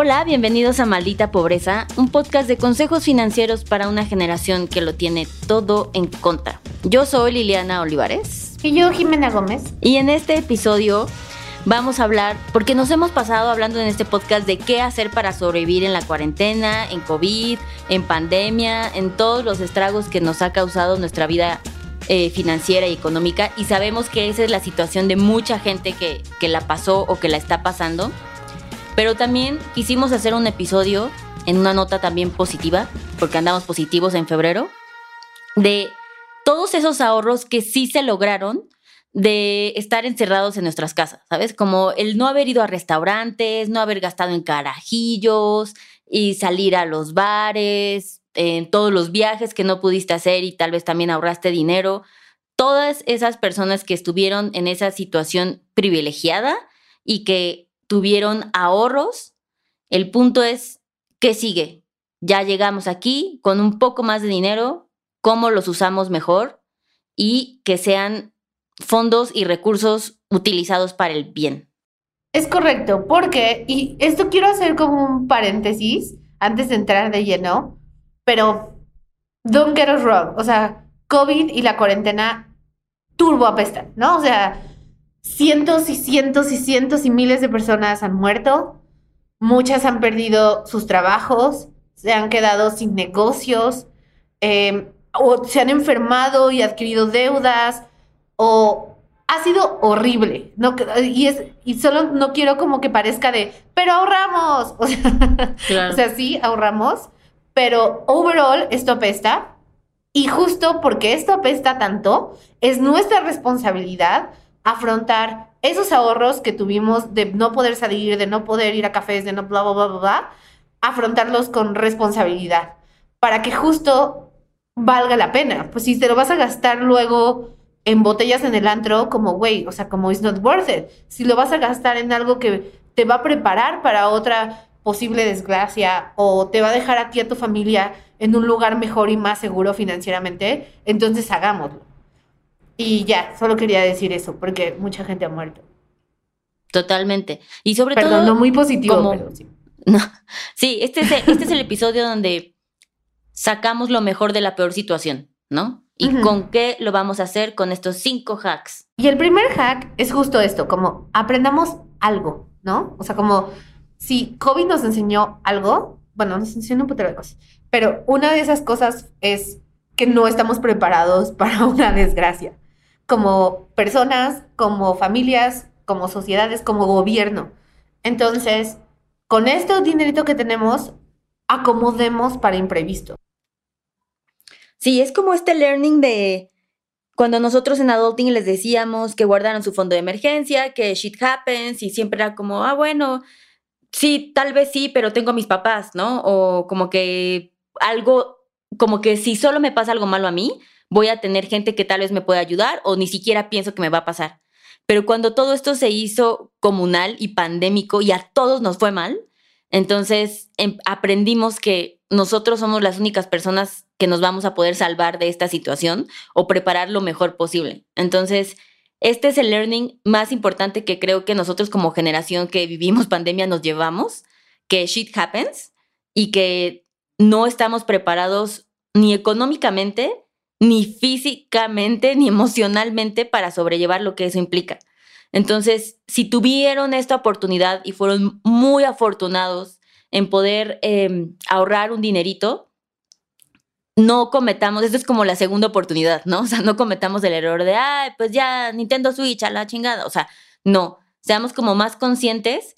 Hola, bienvenidos a Maldita Pobreza, un podcast de consejos financieros para una generación que lo tiene todo en contra. Yo soy Liliana Olivares. Y yo, Jimena Gómez. Y en este episodio vamos a hablar, porque nos hemos pasado hablando en este podcast de qué hacer para sobrevivir en la cuarentena, en COVID, en pandemia, en todos los estragos que nos ha causado nuestra vida eh, financiera y económica. Y sabemos que esa es la situación de mucha gente que, que la pasó o que la está pasando. Pero también quisimos hacer un episodio en una nota también positiva, porque andamos positivos en febrero, de todos esos ahorros que sí se lograron de estar encerrados en nuestras casas, ¿sabes? Como el no haber ido a restaurantes, no haber gastado en carajillos y salir a los bares, en todos los viajes que no pudiste hacer y tal vez también ahorraste dinero. Todas esas personas que estuvieron en esa situación privilegiada y que tuvieron ahorros. El punto es, ¿qué sigue? Ya llegamos aquí con un poco más de dinero, ¿cómo los usamos mejor? Y que sean fondos y recursos utilizados para el bien. Es correcto, porque, y esto quiero hacer como un paréntesis antes de entrar de lleno, pero don't get us wrong, o sea, COVID y la cuarentena turbo apestan, ¿no? O sea, cientos y cientos y cientos y miles de personas han muerto, muchas han perdido sus trabajos, se han quedado sin negocios, em, o se han enfermado y adquirido deudas, o ha sido horrible. No, y, es, y solo no quiero como que parezca de, pero ahorramos. O sea, o sea, sí, ahorramos, pero overall esto apesta. Y justo porque esto apesta tanto, es nuestra responsabilidad afrontar esos ahorros que tuvimos de no poder salir, de no poder ir a cafés, de no bla, bla, bla, bla, bla, afrontarlos con responsabilidad para que justo valga la pena. Pues si te lo vas a gastar luego en botellas en el antro, como, güey, o sea, como it's not worth it. Si lo vas a gastar en algo que te va a preparar para otra posible desgracia o te va a dejar a ti a tu familia en un lugar mejor y más seguro financieramente, entonces hagámoslo. Y ya, solo quería decir eso, porque mucha gente ha muerto. Totalmente. Y sobre todo. Perdón, no muy positivo, pero sí. No. Sí, este es, este es el episodio donde sacamos lo mejor de la peor situación, ¿no? ¿Y con qué lo vamos a hacer con estos cinco hacks? Y el primer hack es justo esto, como aprendamos algo, ¿no? O sea, como si COVID nos enseñó algo, bueno, nos enseñó un putero de cosas, pero una de esas cosas es que no estamos preparados para una desgracia como personas, como familias, como sociedades, como gobierno. Entonces, con este dinerito que tenemos, acomodemos para imprevisto. Sí, es como este learning de cuando nosotros en Adulting les decíamos que guardaran su fondo de emergencia, que shit happens, y siempre era como, ah, bueno, sí, tal vez sí, pero tengo a mis papás, ¿no? O como que algo, como que si solo me pasa algo malo a mí, voy a tener gente que tal vez me pueda ayudar o ni siquiera pienso que me va a pasar. Pero cuando todo esto se hizo comunal y pandémico y a todos nos fue mal, entonces em, aprendimos que nosotros somos las únicas personas que nos vamos a poder salvar de esta situación o preparar lo mejor posible. Entonces, este es el learning más importante que creo que nosotros como generación que vivimos pandemia nos llevamos, que shit happens y que no estamos preparados ni económicamente ni físicamente ni emocionalmente para sobrellevar lo que eso implica. Entonces, si tuvieron esta oportunidad y fueron muy afortunados en poder em, ahorrar un dinerito, no cometamos, esto es como la segunda oportunidad, ¿no? O sea, no cometamos el error de, ay, pues ya Nintendo Switch a la chingada. O sea, no, seamos como más conscientes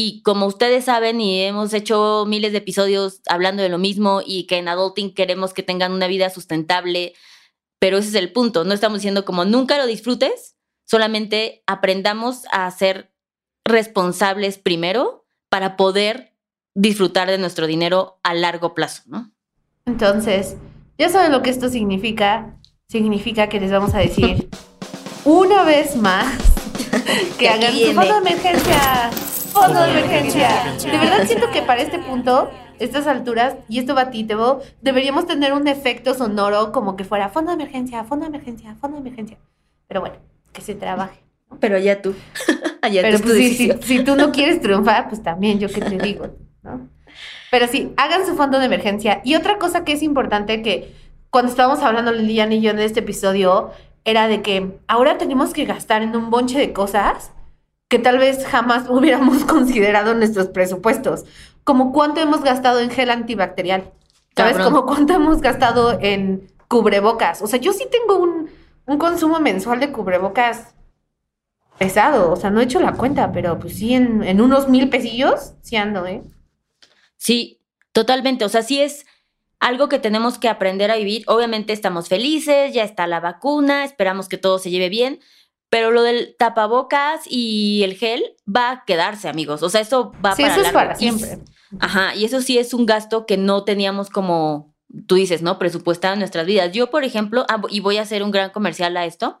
y como ustedes saben y hemos hecho miles de episodios hablando de lo mismo y que en Adulting queremos que tengan una vida sustentable, pero ese es el punto. No estamos diciendo como nunca lo disfrutes, solamente aprendamos a ser responsables primero para poder disfrutar de nuestro dinero a largo plazo, ¿no? Entonces, ya saben lo que esto significa. Significa que les vamos a decir una vez más que hagan su foto de emergencia fondo de emergencia. De verdad siento que para este punto, estas alturas, y esto va a ti, Tebo, deberíamos tener un efecto sonoro como que fuera fondo de emergencia, fondo de emergencia, fondo de emergencia. Pero bueno, que se trabaje. Pero allá tú. allá Pero pues, si, si, tú no quieres triunfar, pues también yo qué te digo. Pero sí, hagan su fondo de emergencia. Y otra cosa que es importante que cuando estábamos hablando Lilian y yo en este episodio era de que ahora tenemos que gastar en un bonche de cosas que tal vez jamás hubiéramos considerado en nuestros presupuestos. Como cuánto hemos gastado en gel antibacterial. ¿Sabes? Como cuánto hemos gastado en cubrebocas. O sea, yo sí tengo un, un consumo mensual de cubrebocas pesado. O sea, no he hecho la cuenta, pero pues sí, en, en unos mil pesillos sí ando, ¿eh? Sí, totalmente. O sea, sí es algo que tenemos que aprender a vivir. Obviamente estamos felices, ya está la vacuna, esperamos que todo se lleve bien, pero lo del tapabocas y el gel va a quedarse, amigos. O sea, eso va sí, eso es para siempre. ajá, y eso sí es un gasto que no teníamos como, tú dices, ¿no? Presupuestado en nuestras vidas. Yo, por ejemplo, ah, y voy a hacer un gran comercial a esto,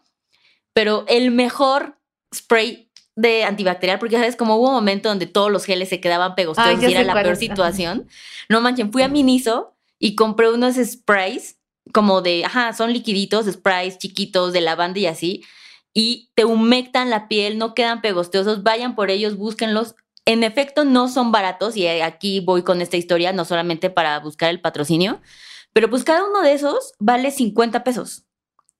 pero el mejor spray de antibacterial, porque sabes, como hubo un momento donde todos los geles se quedaban pegosteros y era la peor situación. No manchen, fui a Miniso y compré unos sprays como de, ajá, son liquiditos, sprays chiquitos de lavanda y así, y te humectan la piel, no quedan pegosteosos, vayan por ellos, búsquenlos. En efecto, no son baratos y aquí voy con esta historia, no solamente para buscar el patrocinio, pero pues cada uno de esos vale 50 pesos.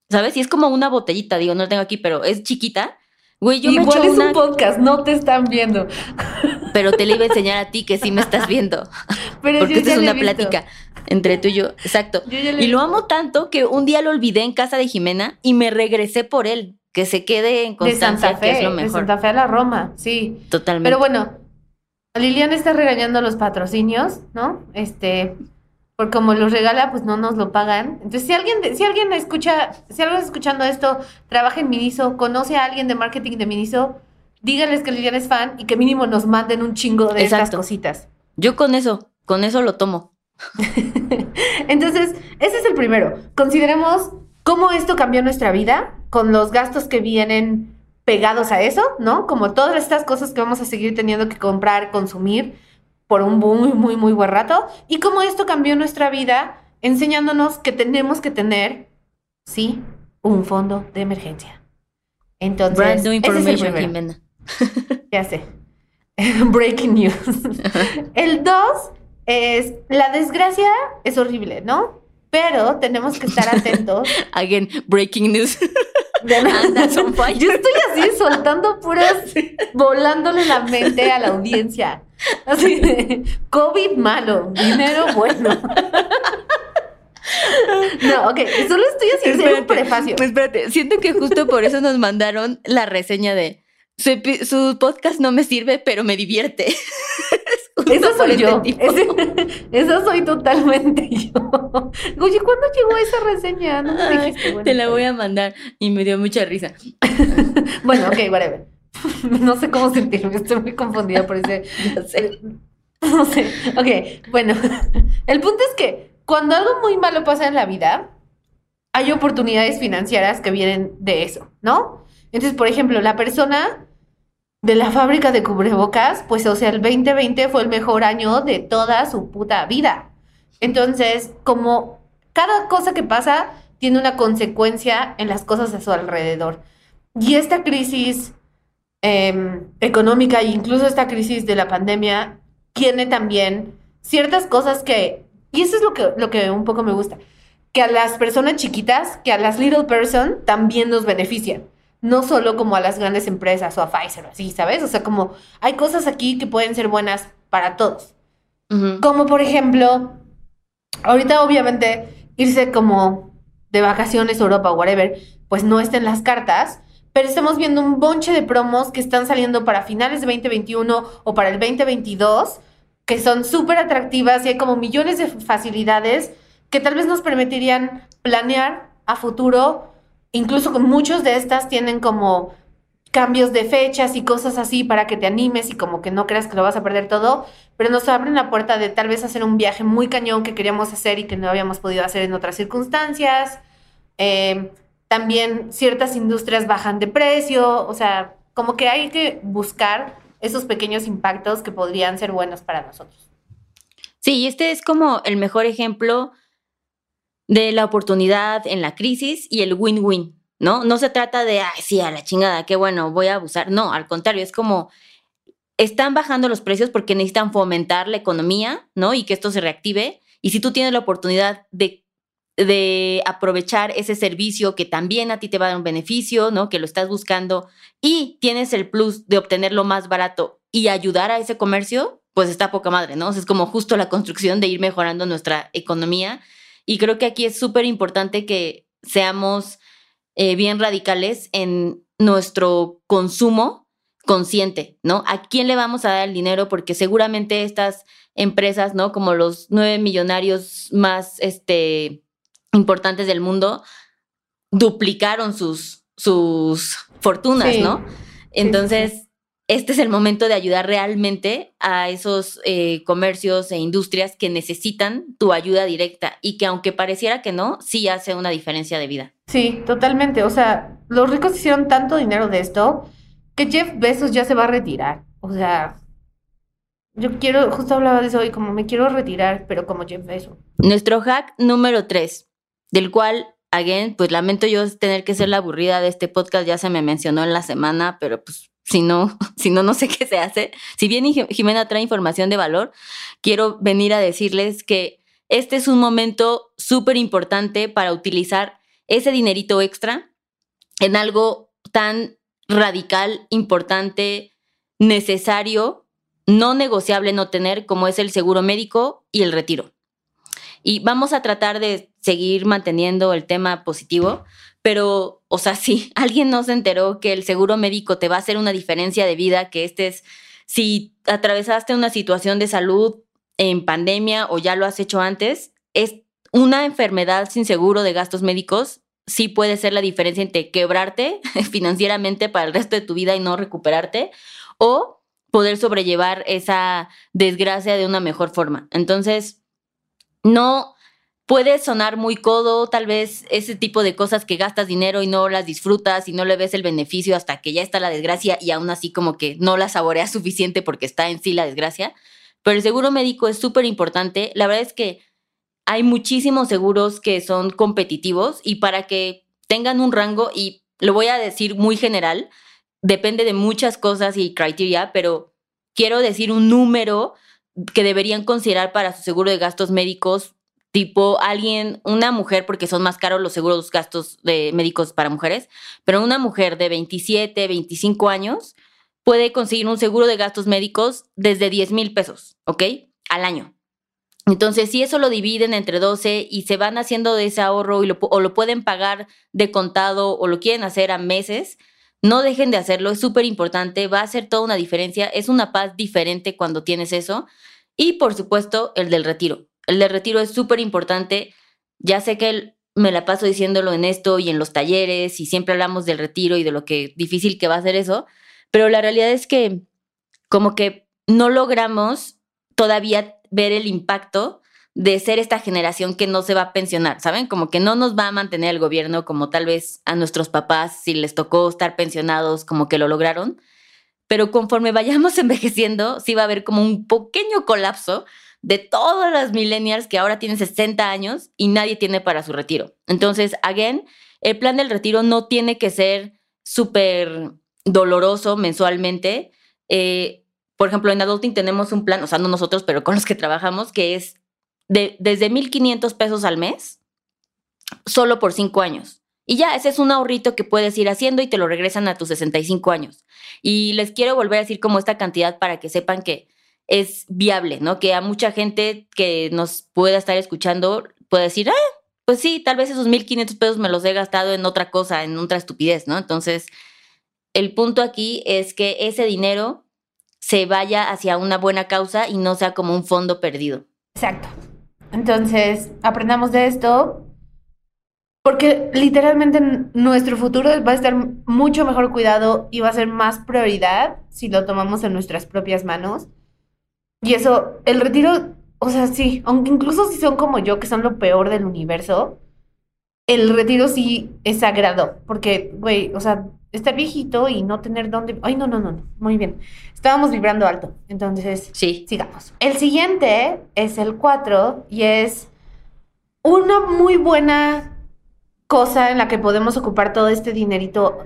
¿Sabes? Y es como una botellita, digo, no lo tengo aquí, pero es chiquita Güey, yo Igual es un podcast, no te están viendo. Pero te le iba a enseñar a ti que sí me estás viendo. Pero Porque es una plática entre tú y yo. Exacto. y lo amo tanto que un día lo olvidé en casa de Jimena y me regresé por él. Que se quede en constancia, de Santa Fe, que es lo mejor. De Santa Fe a la Roma, sí. Totalmente. Pero bueno, Liliana está regañando los patrocinios, ¿no? Este, porque como los regala, pues no nos lo pagan. Entonces, si alguien, si alguien escucha, si alguien escuchando esto, trabaja en Miniso, conoce a alguien de marketing de Miniso, díganles que Liliana es fan y que mínimo nos manden un chingo de estas cositas. Yo con eso, con eso lo tomo. Entonces, ese es el primero. Consideremos cómo esto cambió nuestra vida con los gastos que vienen pegados a eso, ¿no? Como todas estas cosas que vamos a seguir teniendo que comprar, consumir por un muy, muy, muy buen rato y cómo esto cambió nuestra vida enseñándonos que tenemos que tener, sí, un fondo de emergencia. Entonces, ese es el ya sé. Breaking news. el dos es, la desgracia es horrible, ¿no? Pero tenemos que estar atentos. Again, breaking news. Yo estoy así soltando puras, volándole la mente a la audiencia. Así de COVID malo, dinero bueno. No, ok, solo estoy haciendo un prefacio. Pues espérate, siento que justo por eso nos mandaron la reseña de su, podcast no me sirve, pero me divierte. Eso soy yo. Esa soy totalmente yo. Oye, ¿cuándo llegó esa reseña? No me dijiste. te la voy a mandar y me dio mucha risa. bueno, ok, whatever. No sé cómo sentirme, estoy muy confundida por ese. No sé. No sé. Ok, bueno. El punto es que cuando algo muy malo pasa en la vida, hay oportunidades financieras que vienen de eso, ¿no? Entonces, por ejemplo, la persona de la fábrica de cubrebocas, pues o sea, el 2020 fue el mejor año de toda su puta vida. Entonces, como cada cosa que pasa tiene una consecuencia en las cosas a su alrededor. Y esta crisis em, económica incluso esta crisis de la pandemia tiene también ciertas cosas que, y eso es lo que, lo que un poco me gusta, que a las personas chiquitas, que a las little person también nos benefician no solo como a las grandes empresas o a Pfizer o así, ¿sabes? O sea, como hay cosas aquí que pueden ser buenas para todos. Como por ejemplo, ahorita obviamente irse como de vacaciones a Europa o whatever, pues no está en las cartas, pero estamos viendo un bonche de promos que están saliendo para finales de 2021 o para el 2022, que son súper atractivas y hay como millones de facilidades que tal vez nos permitirían planear a futuro incluso muchos de estas tienen como cambios de fechas y cosas así para que te animes y como que no creas que lo vas a perder todo, pero nos abren la puerta de tal vez hacer un viaje muy cañón que queríamos hacer y que no habíamos podido hacer en otras circunstancias. Em, también ciertas industrias bajan de precio, o sea, como que hay que buscar esos pequeños impactos que podrían ser buenos para nosotros. Sí, este es como el mejor ejemplo de la oportunidad en la crisis y el win-win, ¿no? No se trata de, ay, sí, a la chingada, qué bueno, voy a abusar. No, al contrario, es como están bajando los precios porque necesitan fomentar la economía, ¿no? Y que esto se reactive. Y si tú tienes la oportunidad de, de aprovechar ese servicio que también a ti te va a dar un beneficio, ¿no? Que lo estás buscando y tienes el plus de obtenerlo más barato y ayudar a ese comercio, pues está poca madre, ¿no? es como justo la construcción de ir mejorando nuestra economía. Y creo que aquí es súper importante que seamos eh, bien radicales en nuestro consumo consciente, ¿no? ¿A quién le vamos a dar el dinero? Porque seguramente estas empresas, ¿no? Como los nueve millonarios más este, importantes del mundo, duplicaron sus, sus fortunas, ¿no? Entonces, este es el momento de ayudar realmente a esos eh, comercios e industrias que necesitan tu ayuda directa y que aunque pareciera que no, sí hace una diferencia de vida. Sí, totalmente. O sea, los ricos hicieron tanto dinero de esto que Jeff Bezos ya se va a retirar. O sea, yo quiero, justo hablaba de eso hoy, como me quiero retirar, pero como Jeff Bezos. Nuestro hack número tres, del cual again, pues lamento yo tener que ser la aburrida de este podcast, ya se me mencionó en la semana, pero pues si no, si no, no sé qué se hace. Si bien Jimena trae información de valor, quiero venir a decirles que este es un momento súper importante para utilizar ese dinerito extra en algo tan radical, importante, necesario, no negociable no tener como es el seguro médico y el retiro. Y vamos a tratar de seguir manteniendo el tema positivo, pero, o sea, si alguien no se enteró que el seguro médico te va a hacer una diferencia de vida, que este es, si atravesaste una situación de salud en pandemia o ya lo has hecho antes, es una enfermedad sin seguro de gastos médicos, sí puede ser la diferencia entre quebrarte financieramente para el resto de tu vida y no recuperarte, o poder sobrellevar esa desgracia de una mejor forma. Entonces, no puede sonar muy codo, tal vez ese tipo de cosas que gastas dinero y no las disfrutas y no le ves el beneficio hasta que ya está la desgracia y aún así como que no la saboreas suficiente porque está en sí la desgracia. Pero el seguro médico es súper importante. La verdad es que hay muchísimos seguros que son competitivos y para que tengan un rango, y lo voy a decir muy general, depende de muchas cosas y criteria, pero quiero decir un número que deberían considerar para su seguro de gastos médicos tipo alguien, una mujer, porque son más caros los seguros gastos de médicos para mujeres, pero una mujer de 27, 25 años puede conseguir un seguro de gastos médicos desde 10 mil pesos, ¿ok? Al año. Entonces, si eso lo dividen entre 12 y se van haciendo de ese ahorro y lo, o lo pueden pagar de contado o lo quieren hacer a meses, no dejen de hacerlo, es súper importante, va a hacer toda una diferencia, es una paz diferente cuando tienes eso. Y por supuesto, el del retiro. El de retiro es súper importante. Ya sé que me la paso diciéndolo en esto y en los talleres y siempre hablamos del retiro y de lo que difícil que va a ser eso, pero la realidad es que como que no logramos todavía ver el impacto de ser esta generación que no se va a pensionar, ¿saben? Como que no nos va a mantener el gobierno como tal vez a nuestros papás, si les tocó estar pensionados, como que lo lograron. Pero conforme vayamos envejeciendo, sí va a haber como un pequeño colapso de todas las millennials que ahora tienen 60 años y nadie tiene para su retiro. Entonces, again, el plan del retiro no tiene que ser súper doloroso mensualmente. Eh, por ejemplo, en Adulting tenemos un plan, o sea, no nosotros, pero con los que trabajamos, que es de, desde 1.500 pesos al mes, solo por cinco años. Y ya, ese es un ahorrito que puedes ir haciendo y te lo regresan a tus 65 años. Y les quiero volver a decir como esta cantidad para que sepan que es viable, ¿no? Que a mucha gente que nos pueda estar escuchando puede decir, ah, pues sí, tal vez esos 1.500 pesos me los he gastado en otra cosa, en otra estupidez, ¿no? Entonces, el punto aquí es que ese dinero se vaya hacia una buena causa y no sea como un fondo perdido. Exacto. Entonces, aprendamos de esto, porque literalmente nuestro futuro va a estar mucho mejor cuidado y va a ser más prioridad si lo tomamos en nuestras propias manos. Y eso, el retiro, o sea, sí, aunque incluso si son como yo, que son lo peor del universo, el retiro sí es sagrado, porque, güey, o sea, estar viejito y no tener dónde... Ay, no, no, no, no, muy bien. Estábamos vibrando alto, entonces, sí. sigamos. El siguiente es el 4 y es una muy buena cosa en la que podemos ocupar todo este dinerito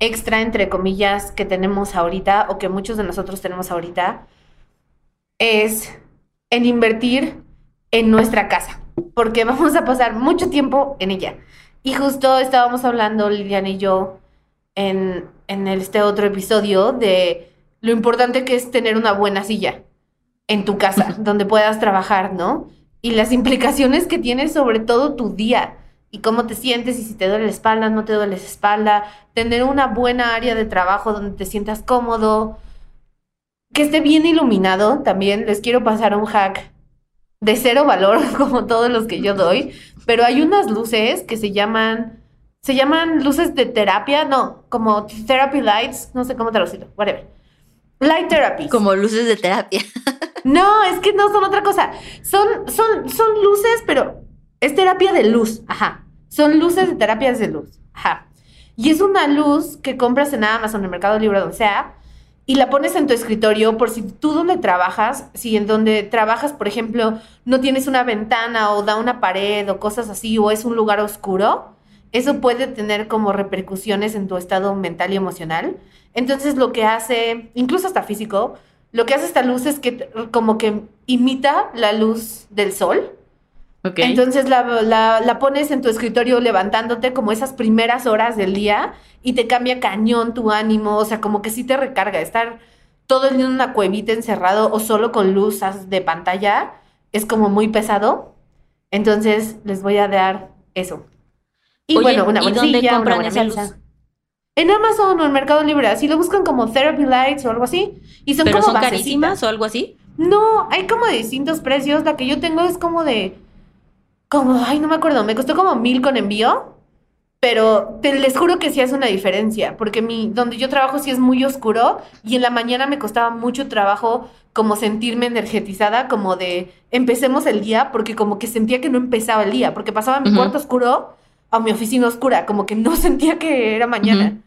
extra, entre comillas, que tenemos ahorita o que muchos de nosotros tenemos ahorita es en invertir en nuestra casa, porque vamos a pasar mucho tiempo en ella. Y justo estábamos hablando, Lilian y yo, en, en este otro episodio de lo importante que es tener una buena silla en tu casa, donde puedas trabajar, ¿no? Y las implicaciones que tiene sobre todo tu día y cómo te sientes y si te duele la espalda, no te duele la espalda, tener una buena área de trabajo donde te sientas cómodo, que esté bien iluminado también. Les quiero pasar un hack de cero valor como todos los que yo doy, pero hay unas luces que se llaman se llaman luces de terapia, no, como therapy lights, no sé cómo traducirlo, whatever. Light therapy. Como luces de terapia. no, es que no son otra cosa. Son, son, son luces, pero es terapia de luz. Ajá. Son luces de terapias de luz. Ajá. Y es una luz que compras en Amazon, en el Mercado Libre, donde sea, y la pones en tu escritorio por si tú donde trabajas, si en donde trabajas, por ejemplo, no tienes una ventana o da una pared o cosas así, o es un lugar oscuro, eso puede tener como repercusiones en tu estado mental y emocional. Entonces lo que hace, incluso hasta físico, lo que hace esta luz es que como que imita la luz del sol. Okay. Entonces la, la, pones en tu escritorio levantándote como esas primeras horas del día y te cambia cañón tu ánimo, o sea, como que sí te recarga. Estar todo en una cuevita encerrado o solo con luz de pantalla es como muy pesado. Entonces les voy a dar eso. Y bueno, una buena silla, una buena mesa. En Amazon o en Mercado Libre, así lo buscan como Therapy Lights o algo así. Y son ¿Pero como son carísimas o algo así? No, hay como de distintos precios. La que yo tengo es como de. Como, ay, no me acuerdo, me costó como mil con envío. Pero te, les juro que sí hace una diferencia, porque mi, donde yo trabajo sí es muy oscuro y en la mañana me costaba mucho trabajo como sentirme energetizada, como de empecemos el día, porque como que sentía que no empezaba el día, porque pasaba mi cuarto oscuro a mi oficina oscura, como que no sentía que era mañana.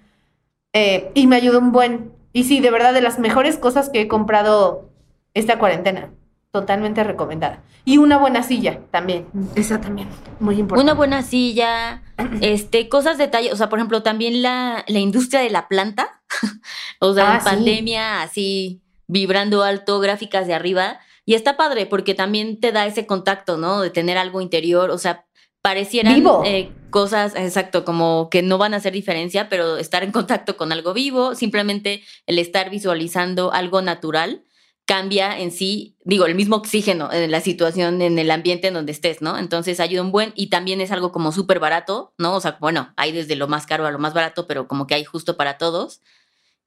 Eh, y me ayudó un buen. Y sí, de verdad, de las mejores cosas que he comprado esta cuarentena. Totalmente recomendada. Y una buena silla también. Esa también, muy importante. Una buena silla, este, cosas detalles. O sea, por ejemplo, también la, la industria de la planta. o sea, en ah, pandemia, así vibrando alto, gráficas de arriba. Y está padre porque también te da ese contacto, ¿no? De tener algo interior. O sea, parecieran eh, cosas, exacto, como que no van a hacer diferencia, pero estar en contacto con algo vivo, simplemente el estar visualizando algo natural cambia en sí, digo, el mismo oxígeno en la situación, en el ambiente en donde estés, ¿no? Entonces ayuda un buen y también es algo como súper barato, ¿no? O sea, bueno, hay desde lo más caro a lo más barato, pero como que hay justo para todos.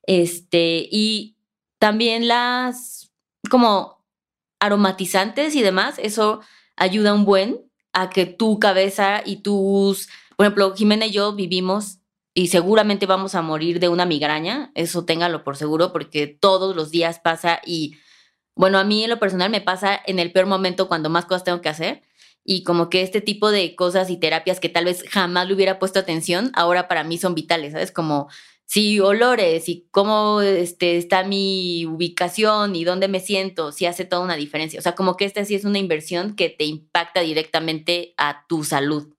Este, y también las como aromatizantes y demás, eso ayuda un buen a que tu cabeza y tus, por ejemplo, Jimena y yo vivimos y seguramente vamos a morir de una migraña, eso téngalo por seguro, porque todos los días pasa y, bueno, a mí en lo personal me pasa en el peor momento cuando más cosas tengo que hacer y como que este tipo de cosas y terapias que tal vez jamás le hubiera puesto atención, ahora para mí son vitales, ¿sabes? Como si olores y cómo este, está mi ubicación y dónde me siento, si hace toda una diferencia. O sea, como que esta sí es una inversión que te impacta directamente a tu salud.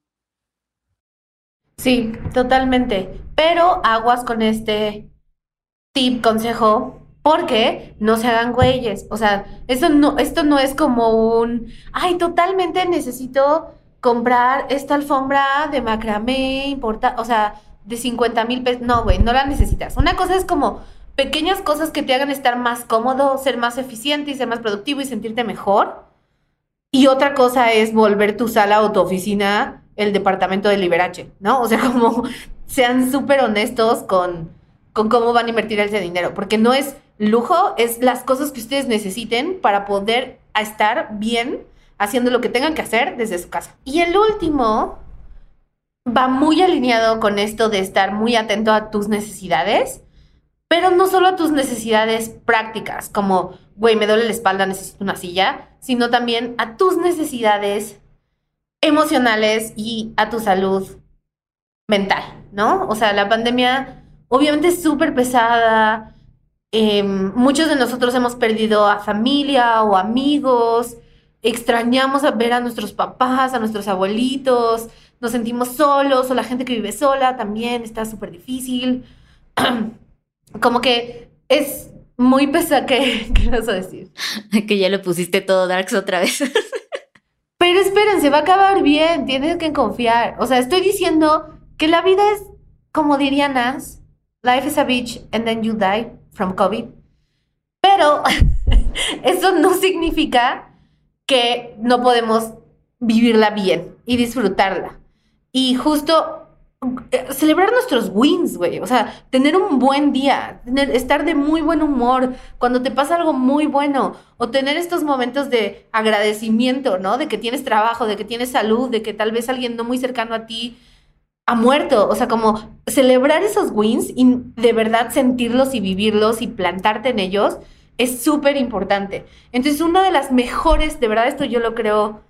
Sí, totalmente. Pero aguas con este tip, consejo, porque no se hagan güeyes. O sea, esto no, esto no es como un, ay, totalmente necesito comprar esta alfombra de macramé, importa, o sea, de 50 mil pesos. No, güey, no la necesitas. Una cosa es como pequeñas cosas que te hagan estar más cómodo, ser más eficiente y ser más productivo y sentirte mejor. Y otra cosa es volver tu sala o tu oficina el departamento de Liberace, ¿no? O sea, como sean súper honestos con, con cómo van a invertir ese dinero, porque no es lujo, es las cosas que ustedes necesiten para poder estar bien haciendo lo que tengan que hacer desde su casa. Y el último va muy alineado con esto de estar muy atento a tus necesidades, pero no solo a tus necesidades prácticas, como, güey, me duele la espalda, necesito una silla, sino también a tus necesidades emocionales y a tu salud mental, ¿no? O sea, la pandemia obviamente es súper pesada. Em, muchos de nosotros hemos perdido a familia o amigos, extrañamos a ver a nuestros papás, a nuestros abuelitos, nos sentimos solos o la gente que vive sola también está súper difícil. como que es muy pesado. ¿Qué, ¿Qué vas a decir? que ya lo pusiste todo darks otra vez. Pero esperen, se va a acabar bien, tienes que confiar. O sea, estoy diciendo que la vida es, como diría Nance, life is a bitch and then you die from COVID. Pero eso no significa que no podemos vivirla bien y disfrutarla. Y justo eh, celebrar nuestros wins, güey. O sea, tener un buen día, estar de muy buen humor cuando te pasa algo muy bueno, o tener estos momentos de agradecimiento, ¿no? De que tienes trabajo, de que tienes salud, de que tal vez alguien no muy cercano a ti ha muerto. O sea, como celebrar esos wins y de verdad sentirlos y vivirlos y plantarte en ellos es súper importante. Entonces, una de las mejores, de verdad, esto yo lo creo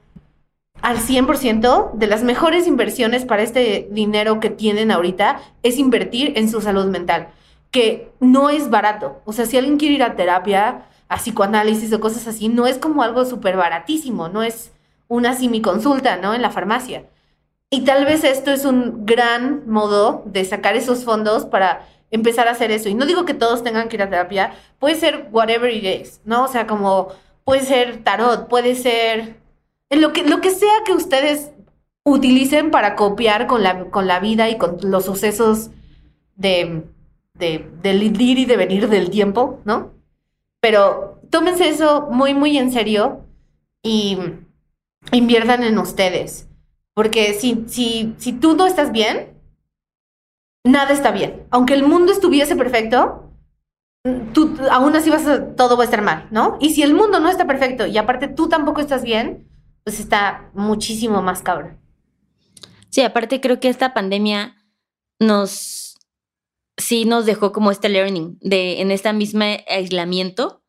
al 100% de las mejores inversiones para este dinero que tienen ahorita es invertir en su salud mental, que no es barato. O sea, si alguien quiere ir a terapia, a psicoanálisis o cosas así, no es como algo súper baratísimo, no es una consulta, ¿no? En la farmacia. Y tal vez esto es un gran modo de sacar esos fondos para empezar a hacer eso. Y no digo que todos tengan que ir a terapia, puede ser whatever it is, ¿no? O sea, como puede ser tarot, puede ser lo que, lo que sea que ustedes utilicen para copiar con la, con la vida y con los sucesos de, de, del ir y de venir del tiempo, ¿no? Pero tómense eso muy, muy en serio y inviertan en ustedes. Porque si, si, si tú no estás bien, nada está bien. Aunque el mundo estuviese perfecto, tú, aún así vas todo va a estar mal, ¿no? Y si el mundo no está perfecto y aparte tú tampoco estás bien, pues está muchísimo más cabrón. Sí, aparte creo que esta pandemia nos, sí nos dejó como este learning de en este mismo aislamiento,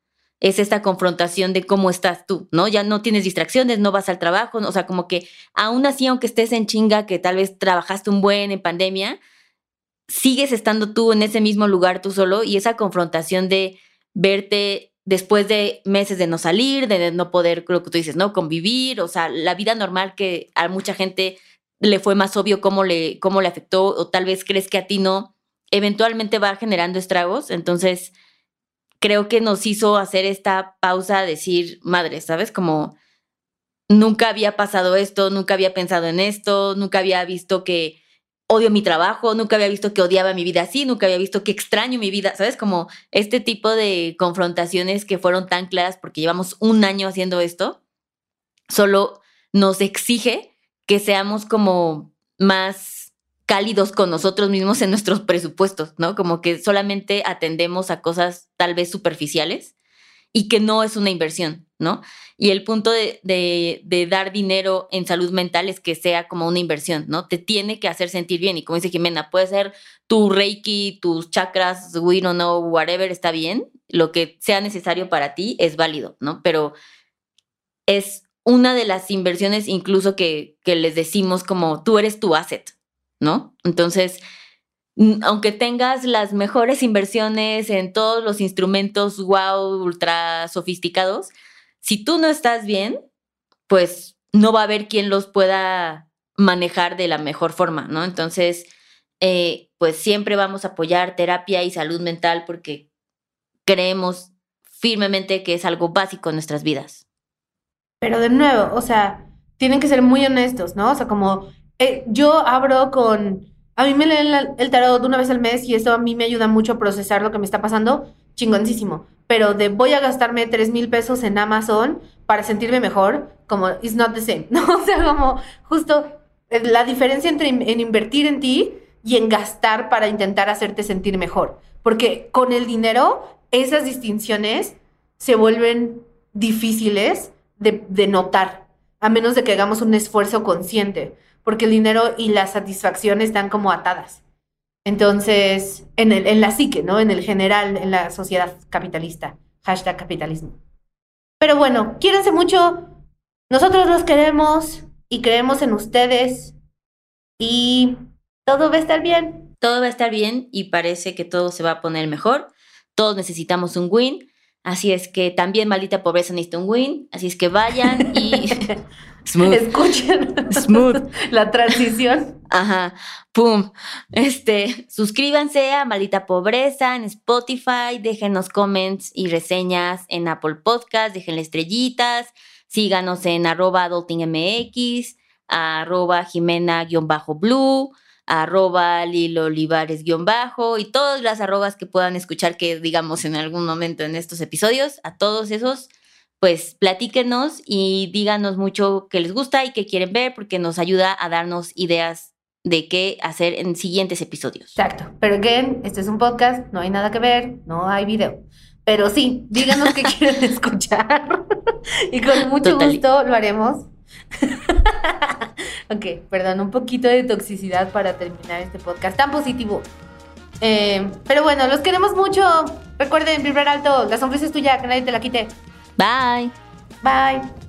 es esta confrontación de cómo estás tú, ¿no? Ya no tienes distracciones, no vas al trabajo, o sea, como que aún así, aunque estés en chinga, que tal vez trabajaste un buen en pandemia, sigues estando tú en ese mismo lugar tú solo y esa confrontación de verte después de meses de no salir, de no poder, creo que tú dices, ¿no? Convivir, o sea, la vida normal que a mucha gente le fue más obvio cómo le, cómo le afectó, o tal vez crees que a ti no, eventualmente va generando estragos. Entonces, creo que nos hizo hacer esta pausa, decir, madre, ¿sabes? Como nunca había pasado esto, nunca había pensado en esto, nunca había visto que odio mi trabajo, nunca había visto que odiaba mi vida así, nunca había visto que extraño mi vida, ¿sabes? Como este tipo de confrontaciones que fueron tan claras porque llevamos un año haciendo esto, solo nos exige que seamos como más cálidos con nosotros mismos en nuestros presupuestos, ¿no? Como que solamente atendemos a cosas tal vez superficiales y que no es una inversión, ¿no? Y el punto de, de, dar dinero en salud mental es que sea como una inversión, ¿no? Te tiene que hacer sentir bien. Y como dice Jimena, puede ser tu reiki, tus chakras, we don't know, whatever, está bien. Lo que sea necesario para ti es válido, ¿no? Pero es una de las inversiones incluso que, que les decimos como tú eres tu asset, ¿no? Entonces, aunque tengas las mejores inversiones en todos los instrumentos wow, ultra sofisticados, si tú no estás bien, pues no va a haber quien los pueda manejar de la mejor forma, ¿no? Entonces, eh, pues siempre vamos a apoyar terapia y salud mental porque creemos firmemente que es algo básico en nuestras vidas. Pero de nuevo, o sea, tienen que ser muy honestos, ¿no? O sea, como eh, yo abro con a mí me leen el tarot una vez al mes y eso a mí me ayuda mucho a procesar lo que me está pasando, chingoncísimo. Pero de voy a gastarme 3 mil pesos en Amazon para sentirme mejor, como it's not the same, ¿no? O sea, como justo eh, la diferencia entre en invertir en ti y en gastar para intentar hacerte sentir mejor. Porque con el dinero, esas distinciones se vuelven difíciles de, de notar, a menos de que hagamos un esfuerzo consciente porque el dinero y la satisfacción están como atadas. Entonces, en, el, en la psique, ¿no? En el general, en la sociedad capitalista. Hashtag capitalismo. Pero bueno, quiérense mucho. Nosotros los queremos y creemos en ustedes. Y todo va a estar bien. Todo va a estar bien y parece que todo se va a poner mejor. Todos necesitamos un win. Así es que también maldita pobreza necesita un win. Así es que vayan y Smooth. Escuchen. Smooth. La transición. Ajá. Pum. Este, suscríbanse a Maldita Pobreza en Spotify, déjenos comments y reseñas en Apple Podcast, déjenle estrellitas, síganos en arroba adultingmx, arroba jimena-blue, arroba lilo olivares-bajo y todas las arrobas que puedan escuchar que digamos en algún momento en estos episodios, a todos esos pues platíquenos y díganos mucho qué les gusta y qué quieren ver, porque nos ayuda a darnos ideas de qué hacer en siguientes episodios. Exacto. Pero again, este es un podcast, no hay nada que ver, no hay video. Pero sí, díganos qué quieren escuchar y con mucho gusto lo haremos. ok, perdón, un poquito de toxicidad para terminar este podcast tan positivo. Eh, pero bueno, los queremos mucho. Recuerden vibrar alto, la sonrisa es tuya, que nadie te la quite. Bye. Bye.